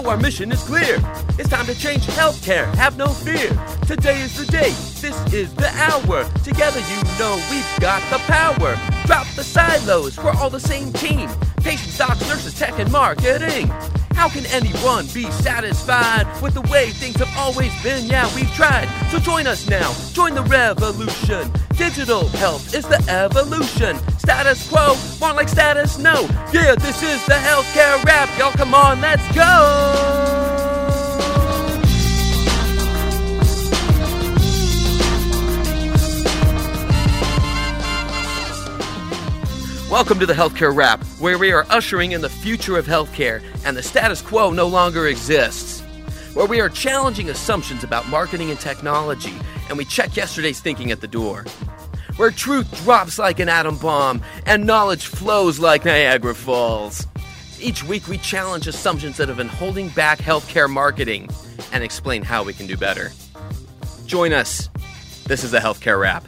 Yo, our mission is clear. It's time to change healthcare. Have no fear. Today is the day. This is the hour. Together, you know we've got the power. Drop the silos. We're all the same team. Patients, docs, nurses, tech, and marketing. How can anyone be satisfied with the way things have always been? Yeah, we've tried. So join us now. Join the revolution. Digital health is the evolution. Status quo, more like status no. Yeah, this is the healthcare rap. Y'all come on, let's go. Welcome to the Healthcare Wrap, where we are ushering in the future of healthcare and the status quo no longer exists. Where we are challenging assumptions about marketing and technology, and we check yesterday's thinking at the door. Where truth drops like an atom bomb and knowledge flows like Niagara Falls. Each week, we challenge assumptions that have been holding back healthcare marketing and explain how we can do better. Join us. This is the Healthcare Wrap.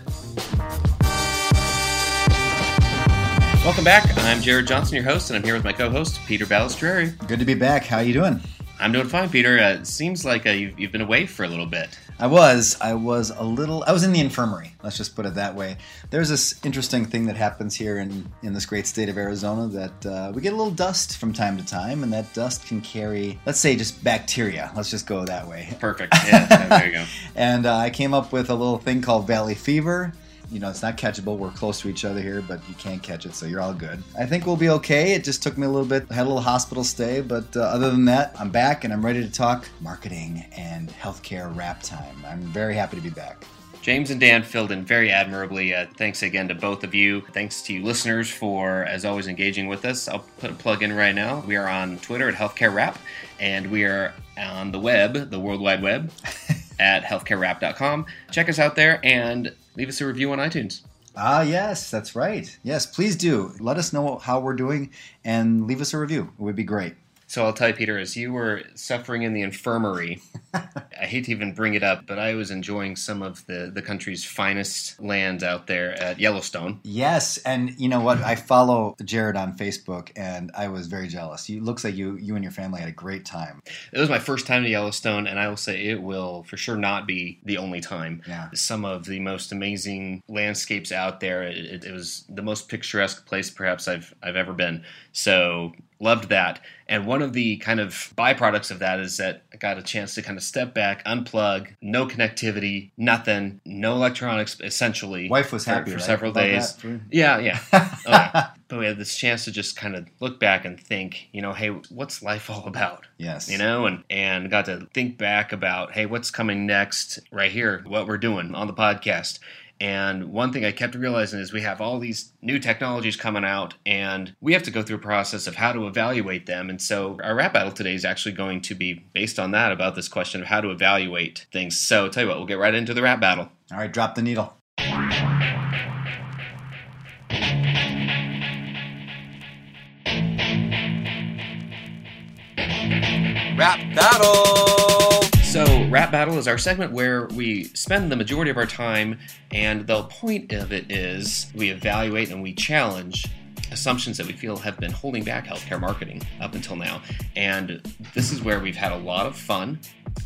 Welcome back. I'm Jared Johnson, your host, and I'm here with my co-host Peter Balistreri. Good to be back. How you doing? I'm doing fine, Peter. Uh, it seems like uh, you've, you've been away for a little bit. I was. I was a little. I was in the infirmary. Let's just put it that way. There's this interesting thing that happens here in in this great state of Arizona that uh, we get a little dust from time to time, and that dust can carry, let's say, just bacteria. Let's just go that way. Perfect. Yeah, there you go. and uh, I came up with a little thing called Valley Fever you know, it's not catchable. We're close to each other here, but you can't catch it, so you're all good. I think we'll be okay. It just took me a little bit, I had a little hospital stay, but uh, other than that, I'm back and I'm ready to talk marketing and healthcare wrap time. I'm very happy to be back. James and Dan filled in very admirably. Uh, thanks again to both of you. Thanks to you listeners for, as always, engaging with us. I'll put a plug in right now. We are on Twitter at Healthcare Wrap, and we are on the web, the World Wide Web, at healthcarewrap.com. Check us out there, and leave us a review on iTunes. Ah, yes, that's right. Yes, please do. Let us know how we're doing and leave us a review. It would be great. So I'll tell you, Peter, as you were suffering in the infirmary, I hate to even bring it up, but I was enjoying some of the, the country's finest lands out there at Yellowstone. Yes, and you know what? I follow Jared on Facebook, and I was very jealous. You looks like you you and your family had a great time. It was my first time to Yellowstone, and I will say it will for sure not be the only time. Yeah. Some of the most amazing landscapes out there. It, it was the most picturesque place perhaps I've I've ever been. So loved that. And one of the kind of byproducts of that is that I got a chance to kind of step back, unplug, no connectivity, nothing, no electronics, essentially. Wife was for, happy for right? several About days. that? Yeah, yeah. oh, yeah. But we had this chance to just kind of look back and think, you know, hey, what's life all about? Yes. You know, and and got to think back about, hey, what's coming next right here, what we're doing on the podcast. And one thing I kept realizing is we have all these new technologies coming out, and we have to go through a process of how to evaluate them. And so our rap battle today is actually going to be based on that about this question of how to evaluate things. So, tell you what, we'll get right into the rap battle. All right, drop the needle. Rap battle. So, rap battle is our segment where we spend the majority of our time, and the point of it is we evaluate and we challenge assumptions that we feel have been holding back healthcare marketing up until now. And this is where we've had a lot of fun.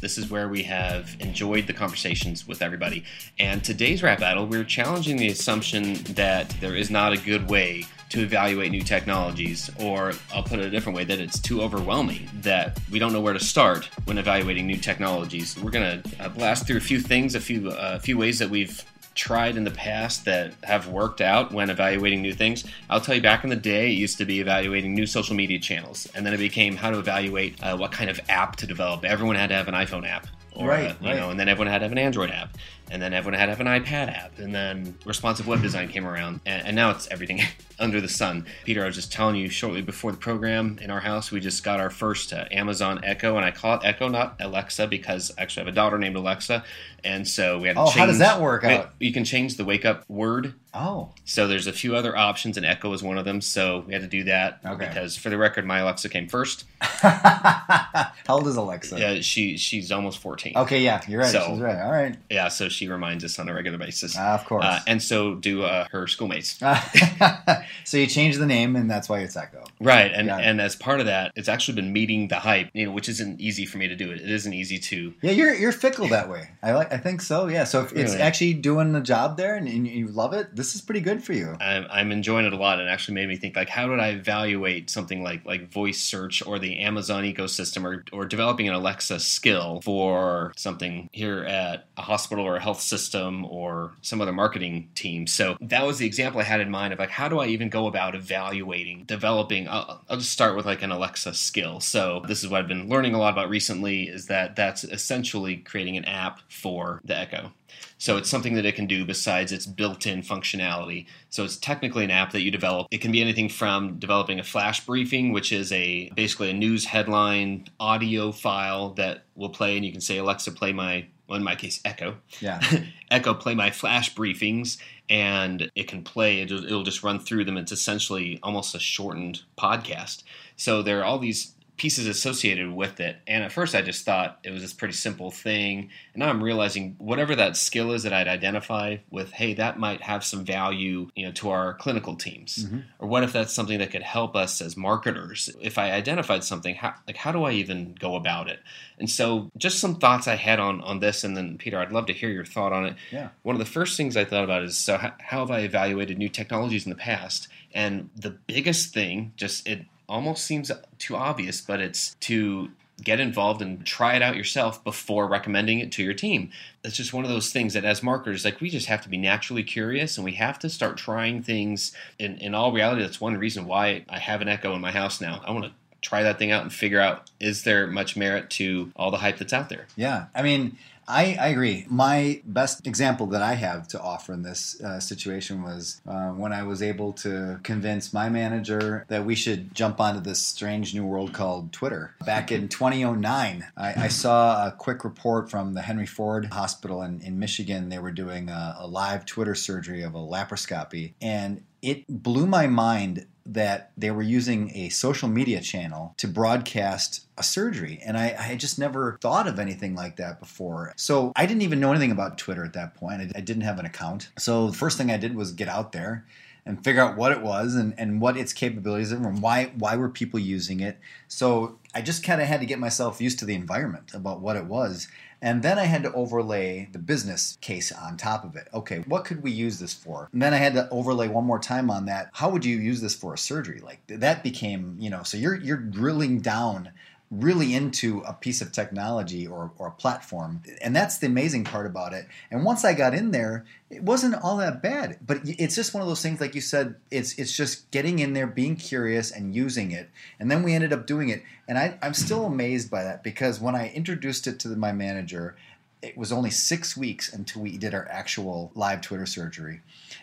This is where we have enjoyed the conversations with everybody. And today's rap battle, we're challenging the assumption that there is not a good way to evaluate new technologies, or I'll put it a different way, that it's too overwhelming, that we don't know where to start when evaluating new technologies. We're going to uh, blast through a few things, a few, uh, few ways that we've tried in the past that have worked out when evaluating new things. I'll tell you, back in the day, it used to be evaluating new social media channels, and then it became how to evaluate uh, what kind of app to develop. Everyone had to have an iPhone app. Or, Right, uh, you right. know, and then everyone had to have an Android app, and then everyone had to have an iPad app, and then responsive web design came around, and, and now it's everything under the sun. Peter, I was just telling you shortly before the program in our house, we just got our first uh, Amazon Echo, and I call it Echo, not Alexa, because actually I have a daughter named Alexa, and so we had to Oh, change. how does that work out? You can change the wake up word. Oh, So there's a few other options, and Echo is one of them. So we had to do that Okay. because, for the record, my Alexa came first. How old is Alexa? Yeah, she she's almost fourteen. Okay, yeah, you're right. So- She's right. All right. Yeah, so she reminds us on a regular basis. Ah, of course. Uh, and so do uh, her schoolmates. so you change the name, and that's why it's Echo. Right, and Got it. and as part of that, it's actually been meeting the hype, you know, which isn't easy for me to do. It it isn't easy to. Yeah, you're you're fickle that way. I like. I think so. Yeah. So if it's actually doing the job there, and, and you love it, this is pretty good for you. I'm, I'm enjoying it a lot. It actually made me think like, how did I evaluate something like like voice search or the Amazon ecosystem or or developing an Alexa skill for something here at a hospital or a health system or some other marketing team. So that was the example I had in mind of like, how do I even go about evaluating, developing? I'll, I'll just start with like an Alexa skill. So this is what I've been learning a lot about recently is that that's essentially creating an app for the Echo. So it's something that it can do besides its built-in functionality. So it's technically an app that you develop. It can be anything from developing a flash briefing, which is a basically a news headline audio file that will play, and you can say Alexa, play my, well, in my case, Echo, Yeah. Echo, play my flash briefings, and it can play. It'll, it'll just run through them. It's essentially almost a shortened podcast. So there are all these pieces associated with it. And at first, I just thought it was this pretty simple thing. And now I'm realizing whatever that skill is that I'd identify with, hey, that might have some value, you know, to our clinical teams. Mhm. Or what if that's something that could help us as marketers? If I identified something, how, like how do I even go about it? And so, just some thoughts I had on on this, and then Peter, I'd love to hear your thought on it. Yeah. One of the first things I thought about is so how, how have I evaluated new technologies in the past? And the biggest thing, just it almost seems too obvious, but it's to get involved and try it out yourself before recommending it to your team. It's just one of those things that as marketers, like we just have to be naturally curious and we have to start trying things. In, in all reality, that's one reason why I have an Echo in my house now. I want to try that thing out and figure out is there much merit to all the hype that's out there. Yeah, I mean, I, I agree. My best example that I have to offer in this uh, situation was uh, when I was able to convince my manager that we should jump onto this strange new world called Twitter. Back in 2009, I, I saw a quick report from the Henry Ford Hospital in, in Michigan. They were doing a, a live Twitter surgery of a laparoscopy, and it blew my mind that they were using a social media channel to broadcast a surgery. And I, I had just never thought of anything like that before. So I didn't even know anything about Twitter at that point. I, I didn't have an account. So the first thing I did was get out there and figure out what it was and, and what its capabilities are and why why were people using it. So I just kind of had to get myself used to the environment about what it was. And then I had to overlay the business case on top of it. Okay, what could we use this for? And then I had to overlay one more time on that. How would you use this for a surgery? Like that became, you know, so you're you're drilling down really into a piece of technology or, or a platform. And that's the amazing part about it. And once I got in there, it wasn't all that bad. But it's just one of those things, like you said, it's it's just getting in there, being curious and using it. And then we ended up doing it. And I, I'm still amazed by that because when I introduced it to my manager, it was only six weeks until we did our actual live Twitter surgery.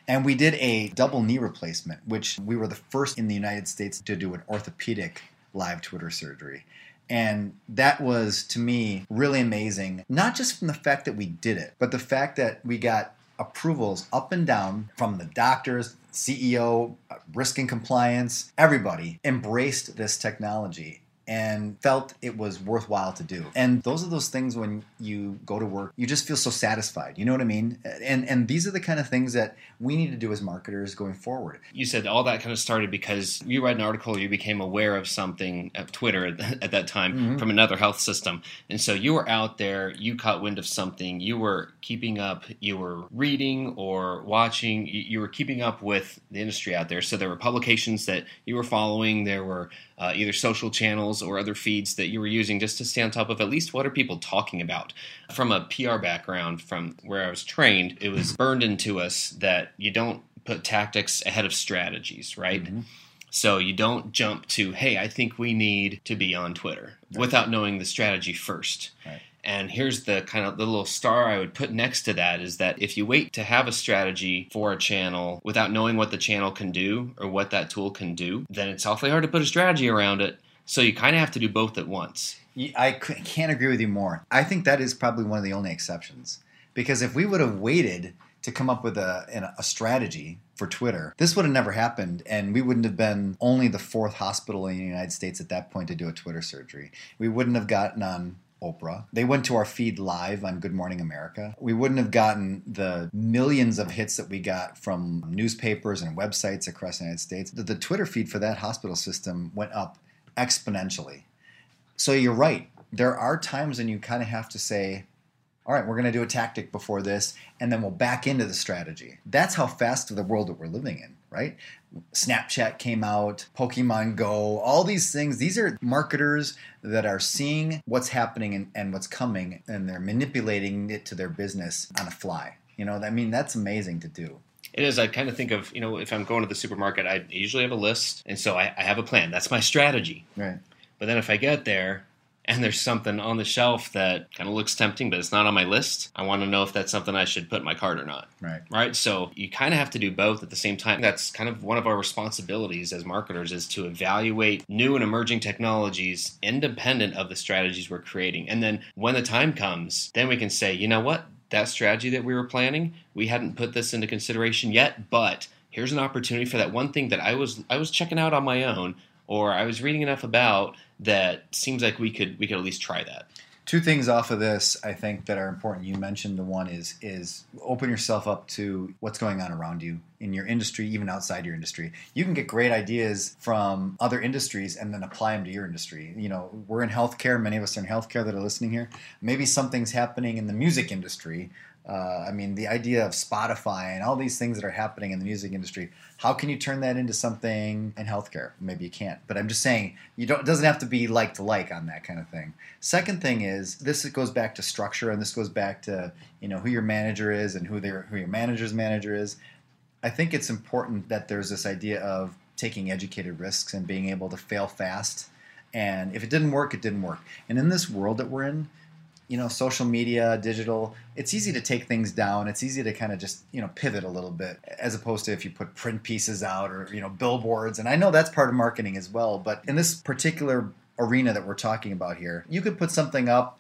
And we did a double knee replacement, which we were the first in the United States to do an orthopedic live Twitter surgery. And that was, to me, really amazing. Not just from the fact that we did it, but the fact that we got approvals up and down from the doctors, CEO, risk and compliance, everybody embraced this technology and felt it was worthwhile to do. And those are those things when you go to work, you just feel so satisfied. You know what I mean? And and these are the kind of things that we need to do as marketers going forward. You said all that kind of started because you read an article, you became aware of something at Twitter at, at that time Mhm. from another health system. And so you were out there, you caught wind of something, you were keeping up, you were reading or watching, you, you were keeping up with the industry out there. So there were publications that you were following, there were uh, either social channels or other feeds that you were using just to stay on top of at least what are people talking about. From a PR background, from where I was trained, it was burned into us that you don't put tactics ahead of strategies, right? Mhm. So you don't jump to, hey, I think we need to be on Twitter Right. without knowing the strategy first. Right. And here's the kind of the little star I would put next to that is that if you wait to have a strategy for a channel without knowing what the channel can do or what that tool can do, then it's awfully hard to put a strategy around it. So you kind of have to do both at once. I can't agree with you more. I think that is probably one of the only exceptions. Because if we would have waited to come up with a, a strategy for Twitter, this would have never happened, and we wouldn't have been only the fourth hospital in the United States at that point to do a Twitter surgery. We wouldn't have gotten on Oprah. They went to our feed live on Good Morning America. We wouldn't have gotten the millions of hits that we got from newspapers and websites across the United States. The, the Twitter feed for that hospital system went up exponentially. So you're right. There are times when you kind of have to say, all right, we're going to do a tactic before this, and then we'll back into the strategy. That's how fast the world that we're living in, right? Snapchat came out, Pokemon Go, all these things. These are marketers that are seeing what's happening and, and what's coming, and they're manipulating it to their business on a fly. You know, I mean, that's amazing to do. It is. I kind of think of, you know, if I'm going to the supermarket, I usually have a list, and so I, I have a plan. That's my strategy. Right. But then if I get there and there's something on the shelf that kind of looks tempting, but it's not on my list, I want to know if that's something I should put in my cart or not. Right. Right. So you kind of have to do both at the same time. That's kind of one of our responsibilities as marketers is to evaluate new and emerging technologies independent of the strategies we're creating. And then when the time comes, then we can say, you know what? That strategy that we were planning, we hadn't put this into consideration yet, but here's an opportunity for that one thing that I was I was checking out on my own or I was reading enough about that seems like we could we could at least try that. Two things off of this I think that are important. You mentioned the one is is open yourself up to what's going on around you in your industry, even outside your industry. You can get great ideas from other industries and then apply them to your industry. You know, we're in healthcare. Many of us are in healthcare that are listening here. Maybe something's happening in the music industry uh, I mean, the idea of Spotify and all these things that are happening in the music industry. How can you turn that into something in healthcare? Maybe you can't, but I'm just saying you don't. It doesn't have to be like to like on that kind of thing. Second thing is this goes back to structure, and this goes back to you know who your manager is and who their who your manager's manager is. I think it's important that there's this idea of taking educated risks and being able to fail fast. And if it didn't work, it didn't work. And in this world that we're in, you know, social media, digital, it's easy to take things down. It's easy to kind of just, you know, pivot a little bit as opposed to if you put print pieces out or, you know, billboards. And I know that's part of marketing as well. But in this particular arena that we're talking about here, you could put something up,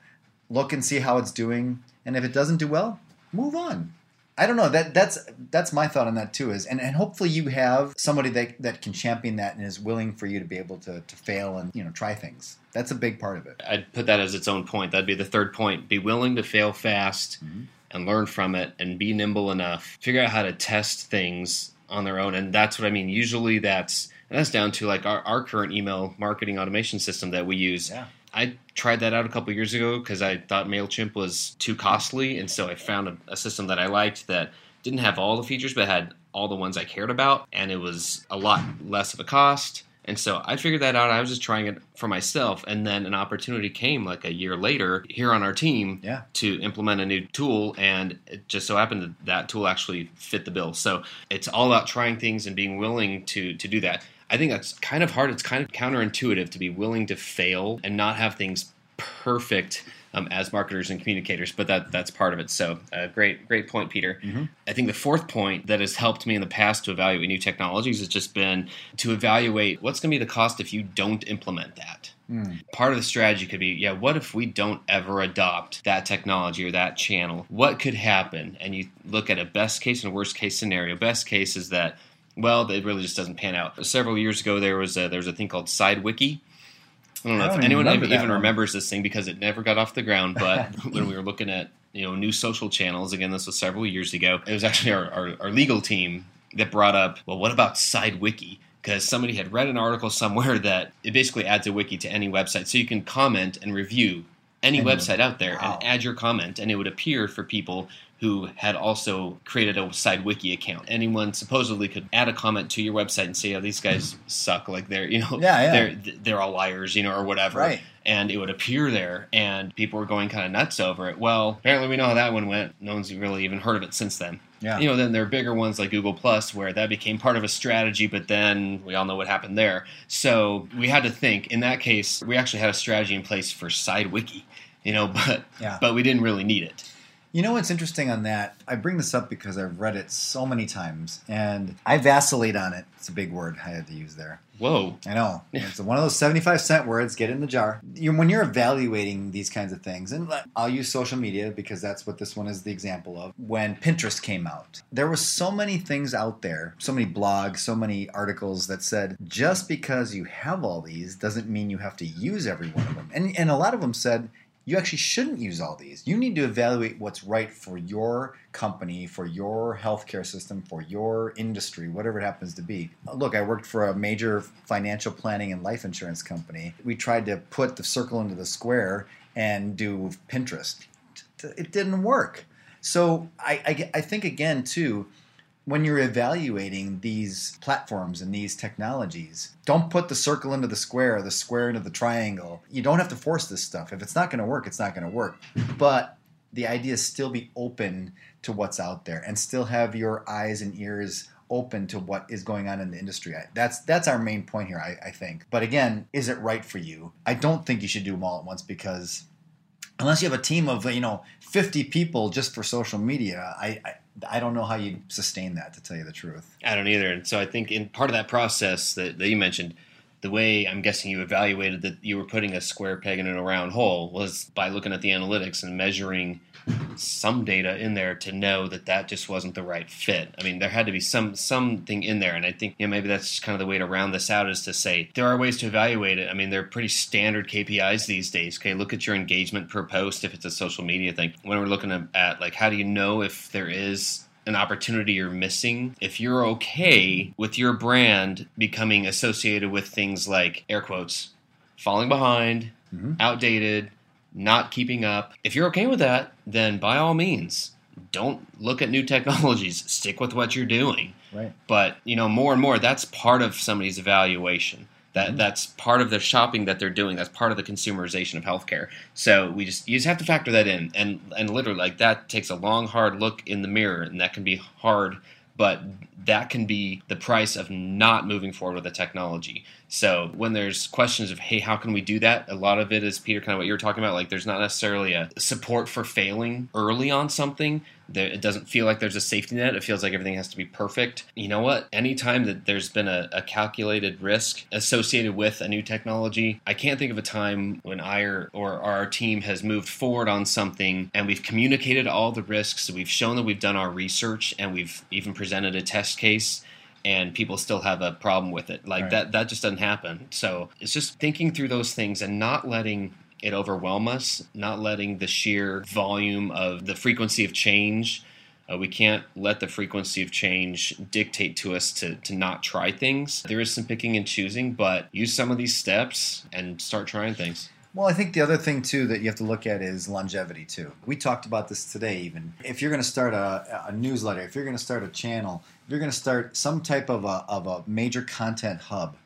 look and see how it's doing. And if it doesn't do well, move on. I don't know. That that's that's my thought on that too. Is and, and hopefully you have somebody that that can champion that and is willing for you to be able to to fail and you know try things. That's a big part of it. I'd put that as its own point. That'd be the third point. Be willing to fail fast mm-hmm. and learn from it, and be nimble enough. Figure out how to test things on their own, and that's what I mean. Usually, that's and that's down to like our, our current email marketing automation system that we use. Yeah I tried that out a couple years ago because I thought MailChimp was too costly. And so I found a, a, system that I liked that didn't have all the features, but had all the ones I cared about. And it was a lot less of a cost. And so I figured that out. I was just trying it for myself. And then an opportunity came like a year later here on our team yeah. to implement a new tool. And it just so happened that that tool actually fit the bill. So it's all about trying things and being willing to, to do that. I think that's kind of hard. It's kind of counterintuitive to be willing to fail and not have things perfect um, as marketers and communicators, but that that's part of it. So, uh, great, great point, Peter. Mm-hmm. I think the fourth point that has helped me in the past to evaluate new technologies has just been to evaluate what's going to be the cost if you don't implement that. Mm. Part of the strategy could be, yeah, what if we don't ever adopt that technology or that channel? What could happen? And you look at a best case and a worst case scenario. Best case is that well, it really just doesn't pan out. Several years ago, there was a, there was a thing called SideWiki. I don't know I if anyone remember even remembers this thing because it never got off the ground. But when we were looking at you know new social channels, again, this was several years ago. It was actually our, our, our legal team that brought up, well, what about SideWiki? Because somebody had read an article somewhere that it basically adds a wiki to any website, so you can comment and review any And- website out there wow. and add your comment, and it would appear for people who had also created a side wiki account. Anyone supposedly could add a comment to your website and say, "Oh, these guys suck. Like they're you know Yeah, yeah. they're they're all liars, you know, or whatever." Right. And it would appear there, and people were going kind of nuts over it. Well, apparently we know how that one went. No one's really even heard of it since then. Yeah. You know, then there are bigger ones like Google Plus where that became part of a strategy, but then we all know what happened there. So we had to think. In that case, we actually had a strategy in place for side wiki. You know, but Yeah. but we didn't really need it. You know what's interesting on that? I bring this up because I've read it so many times and I vacillate on it. It's a big word I had to use there. Whoa. I know. It's one of those 75 cent words, get in the jar. You're, when you're evaluating these kinds of things, and uh, I'll use social media because that's what this one is the example of. When Pinterest came out, there were so many things out there, so many blogs, so many articles that said just because you have all these doesn't mean you have to use every one of them. And, and a lot of them said, you actually shouldn't use all these. You need to evaluate what's right for your company, for your healthcare system, for your industry, whatever it happens to be. Look, I worked for a major financial planning and life insurance company. We tried to put the circle into the square and do Pinterest. It didn't work. So I, I, I think, again, too, when you're evaluating these platforms and these technologies, don't put the circle into the square the square into the triangle. You don't have to force this stuff. If it's not going to work, it's not going to work. But the idea is still be open to what's out there and still have your eyes and ears open to what is going on in the industry. That's that's our main point here, I, I think. But again, is it right for you? I don't think you should do them all at once because unless you have a team of you know 50 people just for social media, I, I I don't know how you sustain that, to tell you the truth. I don't either. And so I think in part of that process that, that you mentioned, the way I'm guessing you evaluated that you were putting a square peg in a round hole was by looking at the analytics and measuring some data in there to know that that just wasn't the right fit. I mean, there had to be some something in there, and I think you know, maybe that's kind of the way to round this out is to say there are ways to evaluate it. I mean, they're pretty standard KPIs these days. Okay, look at your engagement per post if it's a social media thing. When we're looking at like how do you know if there is an opportunity you're missing, if you're okay with your brand becoming associated with things like air quotes, falling behind, mm-hmm. outdated, not keeping up. If you're okay with that, then by all means, don't look at new technologies. Stick with what you're doing. Right. But you know, more and more, that's part of somebody's evaluation. That mm-hmm. that's part of the shopping that they're doing. That's part of the consumerization of healthcare. So we just you just have to factor that in, and and literally like that takes a long, hard look in the mirror, and that can be hard but that can be the price of not moving forward with the technology. So when there's questions of, hey, how can we do that? A lot of it is Peter, kind of what you were talking about. Like there's not necessarily a support for failing early on something. It doesn't feel like there's a safety net. It feels like everything has to be perfect. You know what? Anytime that there's been a, a calculated risk associated with a new technology, I can't think of a time when I or, or our team has moved forward on something and we've communicated all the risks. We've shown that we've done our research and we've even presented a test case and people still have a problem with it. Like right. that that just doesn't happen. So it's just thinking through those things and not letting it overwhelm us, not letting the sheer volume of the frequency of change. Uh, we can't let the frequency of change dictate to us to, to not try things. There is some picking and choosing, but use some of these steps and start trying things. Well, I think the other thing too that you have to look at is longevity too. We talked about this today. Even if you're going to start a, a newsletter, if you're going to start a channel, if you're going to start some type of a, of a major content hub,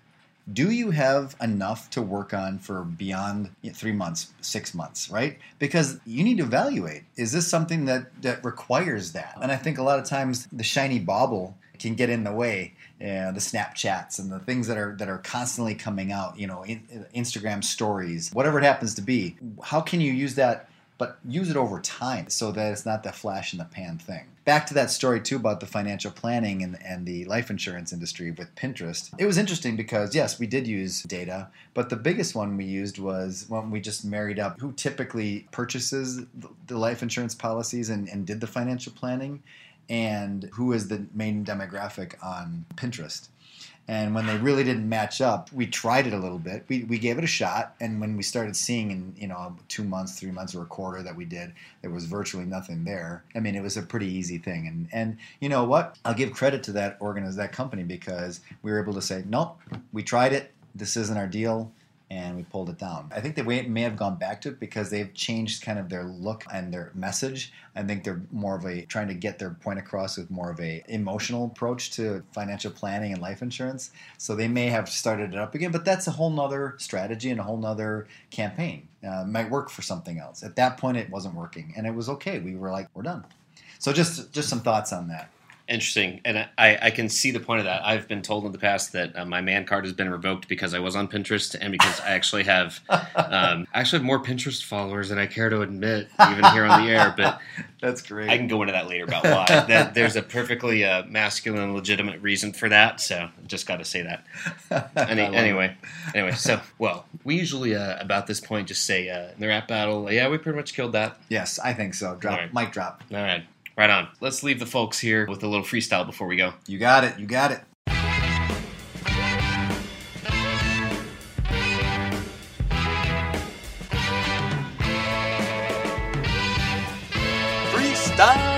do you have enough to work on for beyond three months, six months, right? Because you need to evaluate is this something that, that requires that? And I think a lot of times the shiny bauble can get in the way. Uh, the Snapchats and the things that are that are constantly coming out, you know, in, Instagram stories, whatever it happens to be. How can you use that but use it over time so that it's not that flash in the pan thing. Back to that story too about the financial planning and, and the life insurance industry with Pinterest. It was interesting because yes, we did use data, but the biggest one we used was when we just married up who typically purchases the life insurance policies and, and did the financial planning and who is the main demographic on Pinterest. And when they really didn't match up, we tried it a little bit. We, we gave it a shot. And when we started seeing in, you know, two months, three months or a quarter that we did, there was virtually nothing there. I mean, it was a pretty easy thing. And, and you know what? I'll give credit to that organiz- that company because we were able to say, nope, we tried it. This isn't our deal and we pulled it down. I think they may have gone back to it because they've changed kind of their look and their message. I think they're more of a trying to get their point across with more of a emotional approach to financial planning and life insurance. So they may have started it up again, but that's a whole nother strategy and a whole nother campaign. Uh, might work for something else. At that point, it wasn't working, and it was okay. We were like, we're done. So just just some thoughts on that. Interesting, and I, I can see the point of that. I've been told in the past that uh, my man card has been revoked because I was on Pinterest and because I actually have um, I actually have more Pinterest followers than I care to admit, even here on the air. But That's great. I can go into that later about why. that, there's a perfectly uh, masculine, legitimate reason for that. So just got to say that. Any, anyway, anyway. So well, we usually uh, about this point just say uh, in the rap battle. Yeah, we pretty much killed that. Yes, I think so. Drop, All right. mic drop. All right, right on. Let's leave the folks here with a little freestyle before we go. You got it. You got it. Freestyle!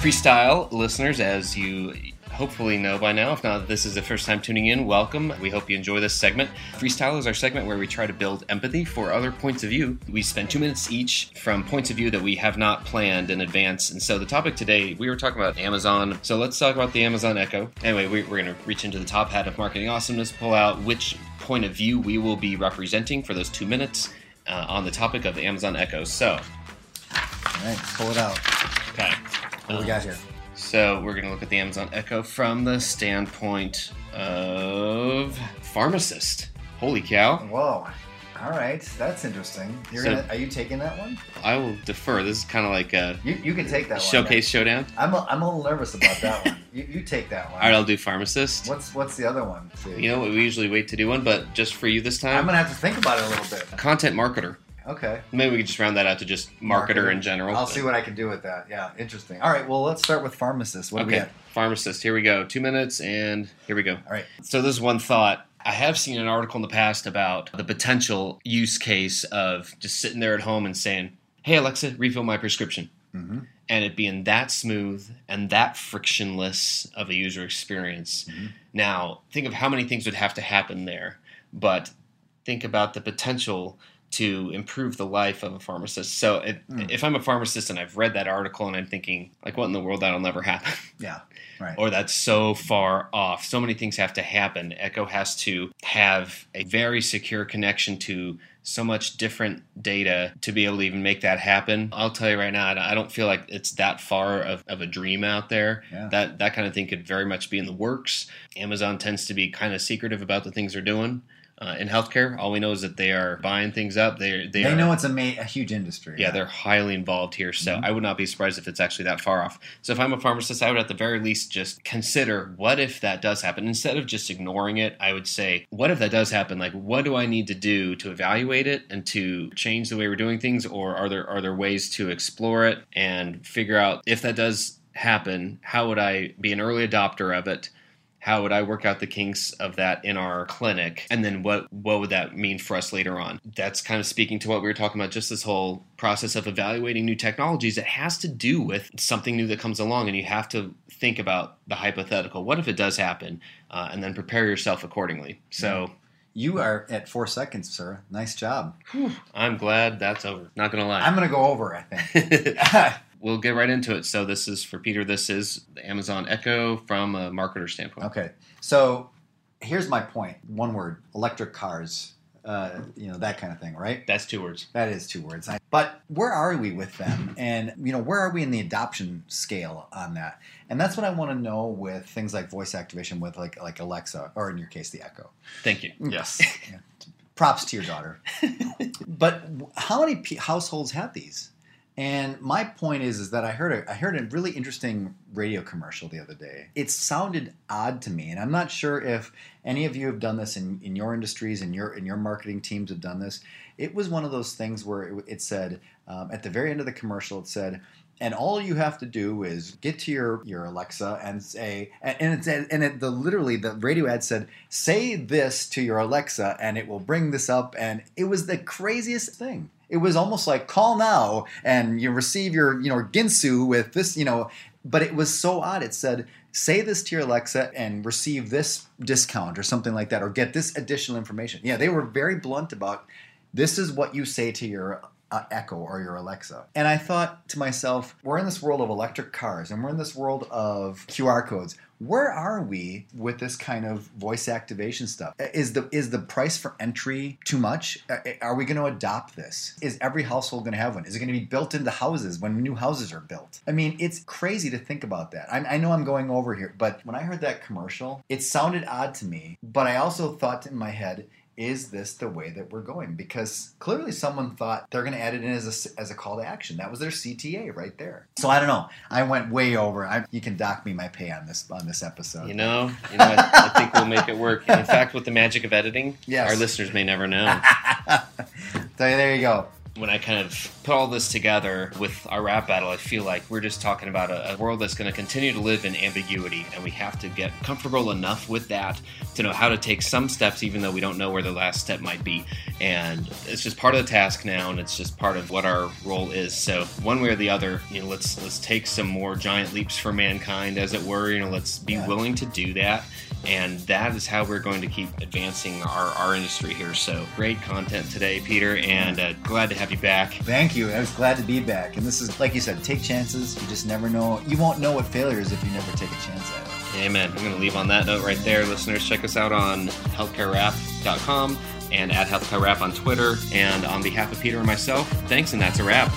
Freestyle listeners, as you hopefully know by now, if not, this is the first time tuning in, welcome. We hope you enjoy this segment. Freestyle is our segment where we try to build empathy for other points of view. We spend two minutes each from points of view that we have not planned in advance. And so the topic today, we were talking about Amazon. So let's talk about the Amazon Echo. Anyway, we, we're going to reach into the top hat of marketing awesomeness, pull out which point of view we will be representing for those two minutes. Uh, on the topic of the Amazon Echo. So, All right, pull it out. okay. What do we got here? So we're going to look at the Amazon Echo from the standpoint of pharmacist. Holy cow! Whoa. All right, that's interesting. You're So- gonna, are you taking that one? I will defer. This is kind of like a You, you can take that one. showcase showdown. I'm a, I'm a little nervous about that one. You, you take that one. All right, I'll do pharmacist. What's what's the other one? See. You know? We usually wait to do one, but just for you this time? I'm time, gonna have to think about it a little bit. content marketer. Okay. Maybe we could just round that out to just marketer, Marketer. in general. I'll but- see what I can do with that. Yeah, interesting. All right, well, let's start with pharmacist. What do we Okay, pharmacist. Here we go. Two minutes, and here we go. All right. So this is one thought. I have seen an article in the past about the potential use case of just sitting there at home and saying, "Hey Alexa, refill my prescription," Mm-hmm. and it being that smooth and that frictionless of a user experience. Mhm. Now, think of how many things would have to happen there, but think about the potential to improve the life of a pharmacist. So, if, Mm. if I'm a pharmacist and I've read that article and I'm thinking, like, what in the world? That'll never happen Yeah. Right. or that's so far off. So many things have to happen. Echo has to have a very secure connection to so much different data to be able to even make that happen. I'll tell you right now, I don't feel like it's that far of, of a dream out there. Yeah. That that kind of thing could very much be in the works. Amazon tends to be kind of secretive about the things they're doing. Uh, in healthcare, all we know is that they are buying things up. They they, they are, know it's a, ma- a huge industry. yeah, they're highly involved here, so Mhm. I would not be surprised if it's actually that far off. So if I'm a pharmacist, I would at the very least just consider what if that does happen. Instead of just ignoring it, I would say, what if that does happen? Like, what do I need to do to evaluate it and to change the way we're doing things, or are there are there ways to explore it and figure out if that does happen? How would I be an early adopter of it? How would I work out the kinks of that in our clinic? And then what what would that mean for us later on? That's kind of speaking to what we were talking about, just this whole process of evaluating new technologies. It has to do with something new that comes along, and you have to think about the hypothetical. What if it does happen? Uh, and then prepare yourself accordingly. So You are at four seconds, sir. Nice job. I'm glad that's over. Not gonna lie. I'm gonna go over. I think. we'll get right into it. So this is for Peter. This is the Amazon Echo from a marketer standpoint. okay. So here's my point. One word: electric cars. Uh, you know that kind of thing, right? That's two words. That is two words. I- But where are we with them? And you know, where are we in the adoption scale on that? And that's what I want to know with things like voice activation with like like Alexa, or in your case, the Echo. Thank you. Yes. Props to your daughter. but how many pe households have these? And my point is, is that I heard a, I heard a really interesting radio commercial the other day. It sounded odd to me, and I'm not sure if any of you have done this in, in your industries and your in your marketing teams have done this. It was one of those things where it, it said um, at the very end of the commercial, it said, and all you have to do is get to your your Alexa and say, and and it said, and it, the literally the radio ad said, say this to your Alexa, and it will bring this up, and it was the craziest thing. It was almost like call now and you receive your you know Ginsu with this you know, but it was so odd. It said say this to your Alexa and receive this discount or something like that, or get this additional information. Yeah, they were very blunt about this is what you say to your uh, Echo or your Alexa. And I thought to myself, we're in this world of electric cars and we're in this world of QR codes. Where are we with this kind of voice activation stuff? Is the is the price for entry too much? Are we going to adopt this? Is every household going to have one? Is it going to be built into houses when new houses are built? I mean, it's crazy to think about that. I, I know I'm going over here, but when I heard that commercial, it sounded odd to me. But I also thought in my head, is this the way that we're going? Because clearly someone thought they're going to add it in as a, as a call to action. That was their CTA right there. So I don't know. I went way over. I, you can dock me my pay on this on this episode. You know, you know, I, I think we'll make it work. In fact, with the magic of editing, yes. our listeners may never know. so there you go when I kind of put all this together with our rap battle, I feel like we're just talking about a, a world that's going to continue to live in ambiguity, and we have to get comfortable enough with that to know how to take some steps, even though we don't know where the last step might be. And it's just part of the task now, and it's just part of what our role is. So one way or the other, you know, let's let's take some more giant leaps for mankind, as it were. You know, let's be willing to do that and that is how we're going to keep advancing our, our industry here. So great content today, Peter, and uh, glad to have you back. Thank you. I was glad to be back. And this is, like you said, take chances. You just never know. You won't know what failure is if you never take a chance at it. Amen. I'm going to leave on that note right there. Listeners, check us out on healthcarewrap.com and at healthcarewrap on Twitter. And on behalf of Peter and myself, thanks, and that's a wrap.